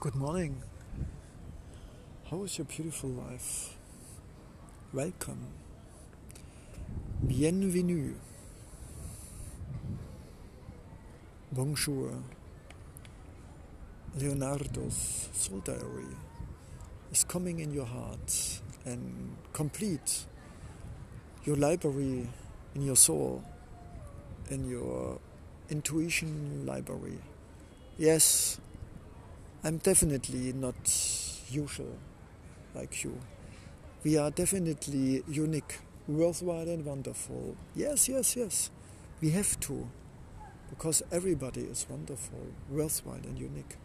Good morning. How is your beautiful life? Welcome. Bienvenue. Bonjour. Leonardo's Soul Diary is coming in your heart and complete your library in your soul, in your intuition library. Yes, I'm definitely not usual like you. We are definitely unique, worthwhile, and wonderful. Yes, yes, yes. We have to, because everybody is wonderful, worthwhile, and unique.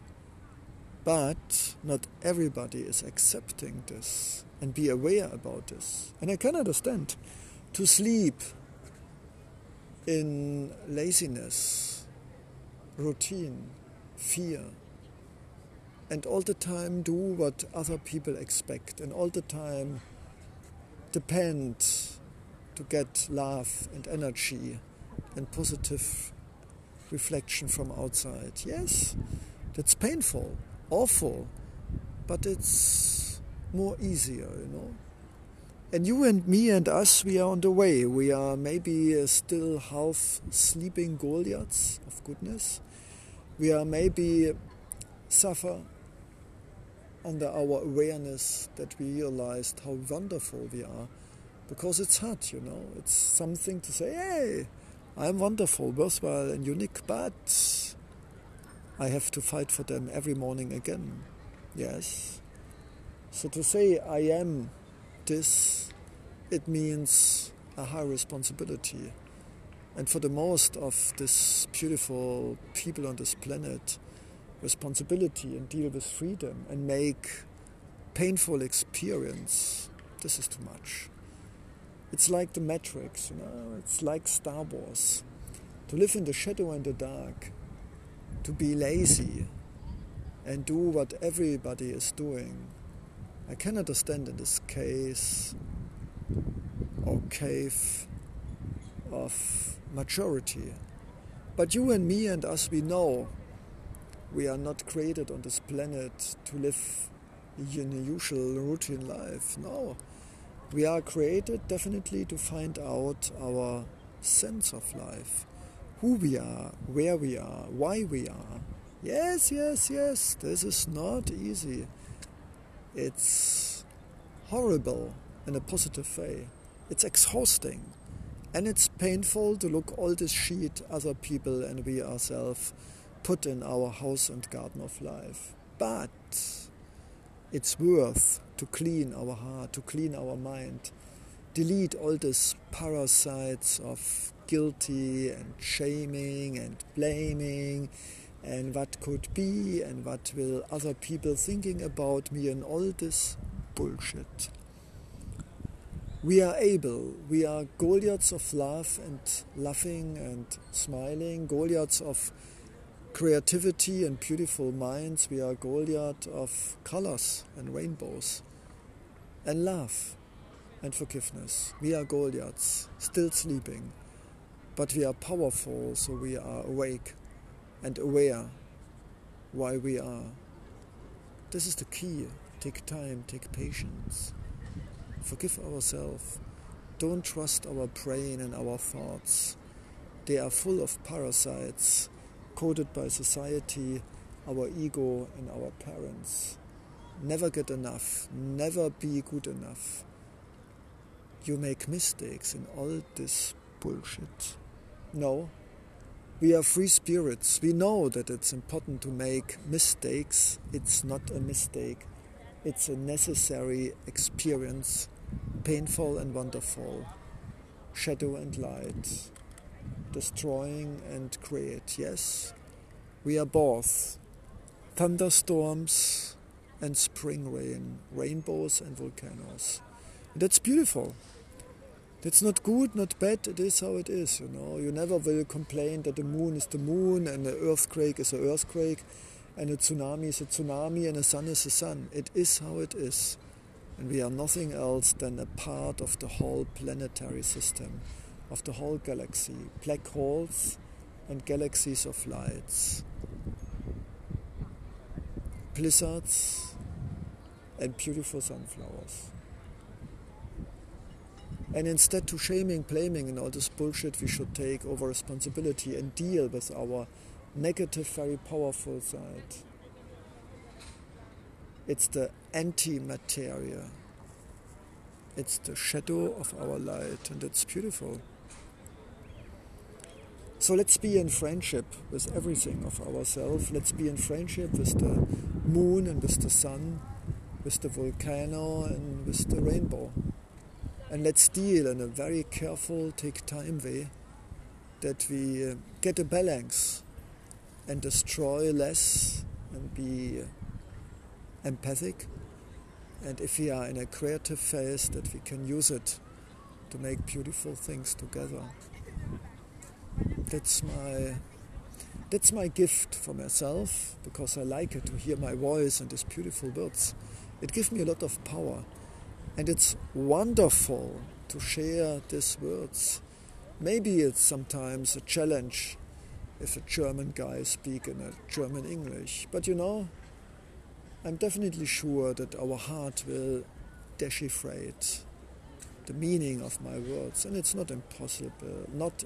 But not everybody is accepting this and be aware about this. And I can understand. To sleep in laziness, routine, fear, and all the time do what other people expect and all the time depend to get love and energy and positive reflection from outside. Yes, that's painful, awful, but it's more easier, you know. And you and me and us, we are on the way. We are maybe uh, still half sleeping Goliaths of goodness. We are maybe suffer under our awareness that we realized how wonderful we are because it's hard, you know. It's something to say, hey, I'm wonderful, worthwhile, and unique, but I have to fight for them every morning again. Yes. So to say I am this, it means a high responsibility. And for the most of this beautiful people on this planet, responsibility and deal with freedom and make painful experience, this is too much. It's like the Matrix, you know, it's like Star Wars. To live in the shadow and the dark, to be lazy and do what everybody is doing. I can understand in this case or cave of majority. But you and me and us, we know we are not created on this planet to live in a usual routine life. No. We are created definitely to find out our sense of life. Who we are, where we are, why we are. Yes, yes, yes, this is not easy. It's horrible in a positive way. It's exhausting. And it's painful to look all this shit other people and we ourselves put in our house and garden of life. But it's worth to clean our heart, to clean our mind, delete all these parasites of guilty and shaming and blaming and what could be and what will other people thinking about me and all this bullshit. We are able, we are Goliaths of love and laughing and smiling, Goliaths of creativity and beautiful minds. We are Goliath of colors and rainbows and love and forgiveness. We are Goliaths, still sleeping, but we are powerful, so we are awake and aware why we are. This is the key. Take time, take patience. Forgive ourselves. Don't trust our brain and our thoughts. They are full of parasites coded by society, our ego, and our parents. Never get enough, never be good enough. You make mistakes in all this bullshit. No, we are free spirits. We know that it's important to make mistakes. It's not a mistake, it's a necessary experience, painful and wonderful, shadow and light destroying and create. Yes, we are both thunderstorms and spring rain, rainbows and volcanoes. And that's beautiful. That's not good, not bad, it is how it is, you know. You never will complain that the moon is the moon and the earthquake is an earthquake and a tsunami is a tsunami and the sun is the sun. It is how it is. And we are nothing else than a part of the whole planetary system of the whole galaxy, black holes and galaxies of lights. blizzards, and beautiful sunflowers. And instead to shaming, blaming, and all this bullshit, we should take over responsibility and deal with our negative, very powerful side. It's the anti-materia. It's the shadow of our light, and it's beautiful. So let's be in friendship with everything of ourselves. Let's be in friendship with the moon and with the sun, with the volcano and with the rainbow. And let's deal in a very careful, take time way that we uh, get a balance and destroy less and be empathic. And if we are in a creative phase, that we can use it to make beautiful things together. That's my that's my gift for myself because I like it to hear my voice and these beautiful words. It gives me a lot of power. And it's wonderful to share these words. Maybe it's sometimes a challenge if a German guy speak in a German English. But you know, I'm definitely sure that our heart will decipherate the meaning of my words, and it's not impossible, not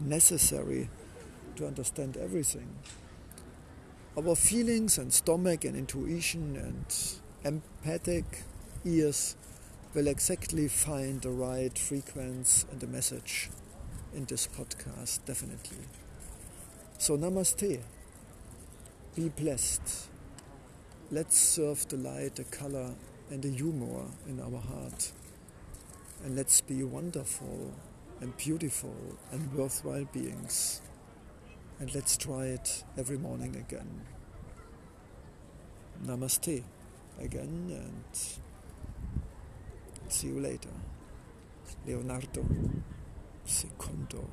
necessary to understand everything. Our feelings and stomach and intuition and empathic ears will exactly find the right frequency and the message in this podcast, definitely. So, namaste. Be blessed. Let's serve the light, the color, and the humor in our heart. And let's be wonderful and beautiful and worthwhile beings. And let's try it every morning again. Namaste again and see you later. Leonardo Secondo.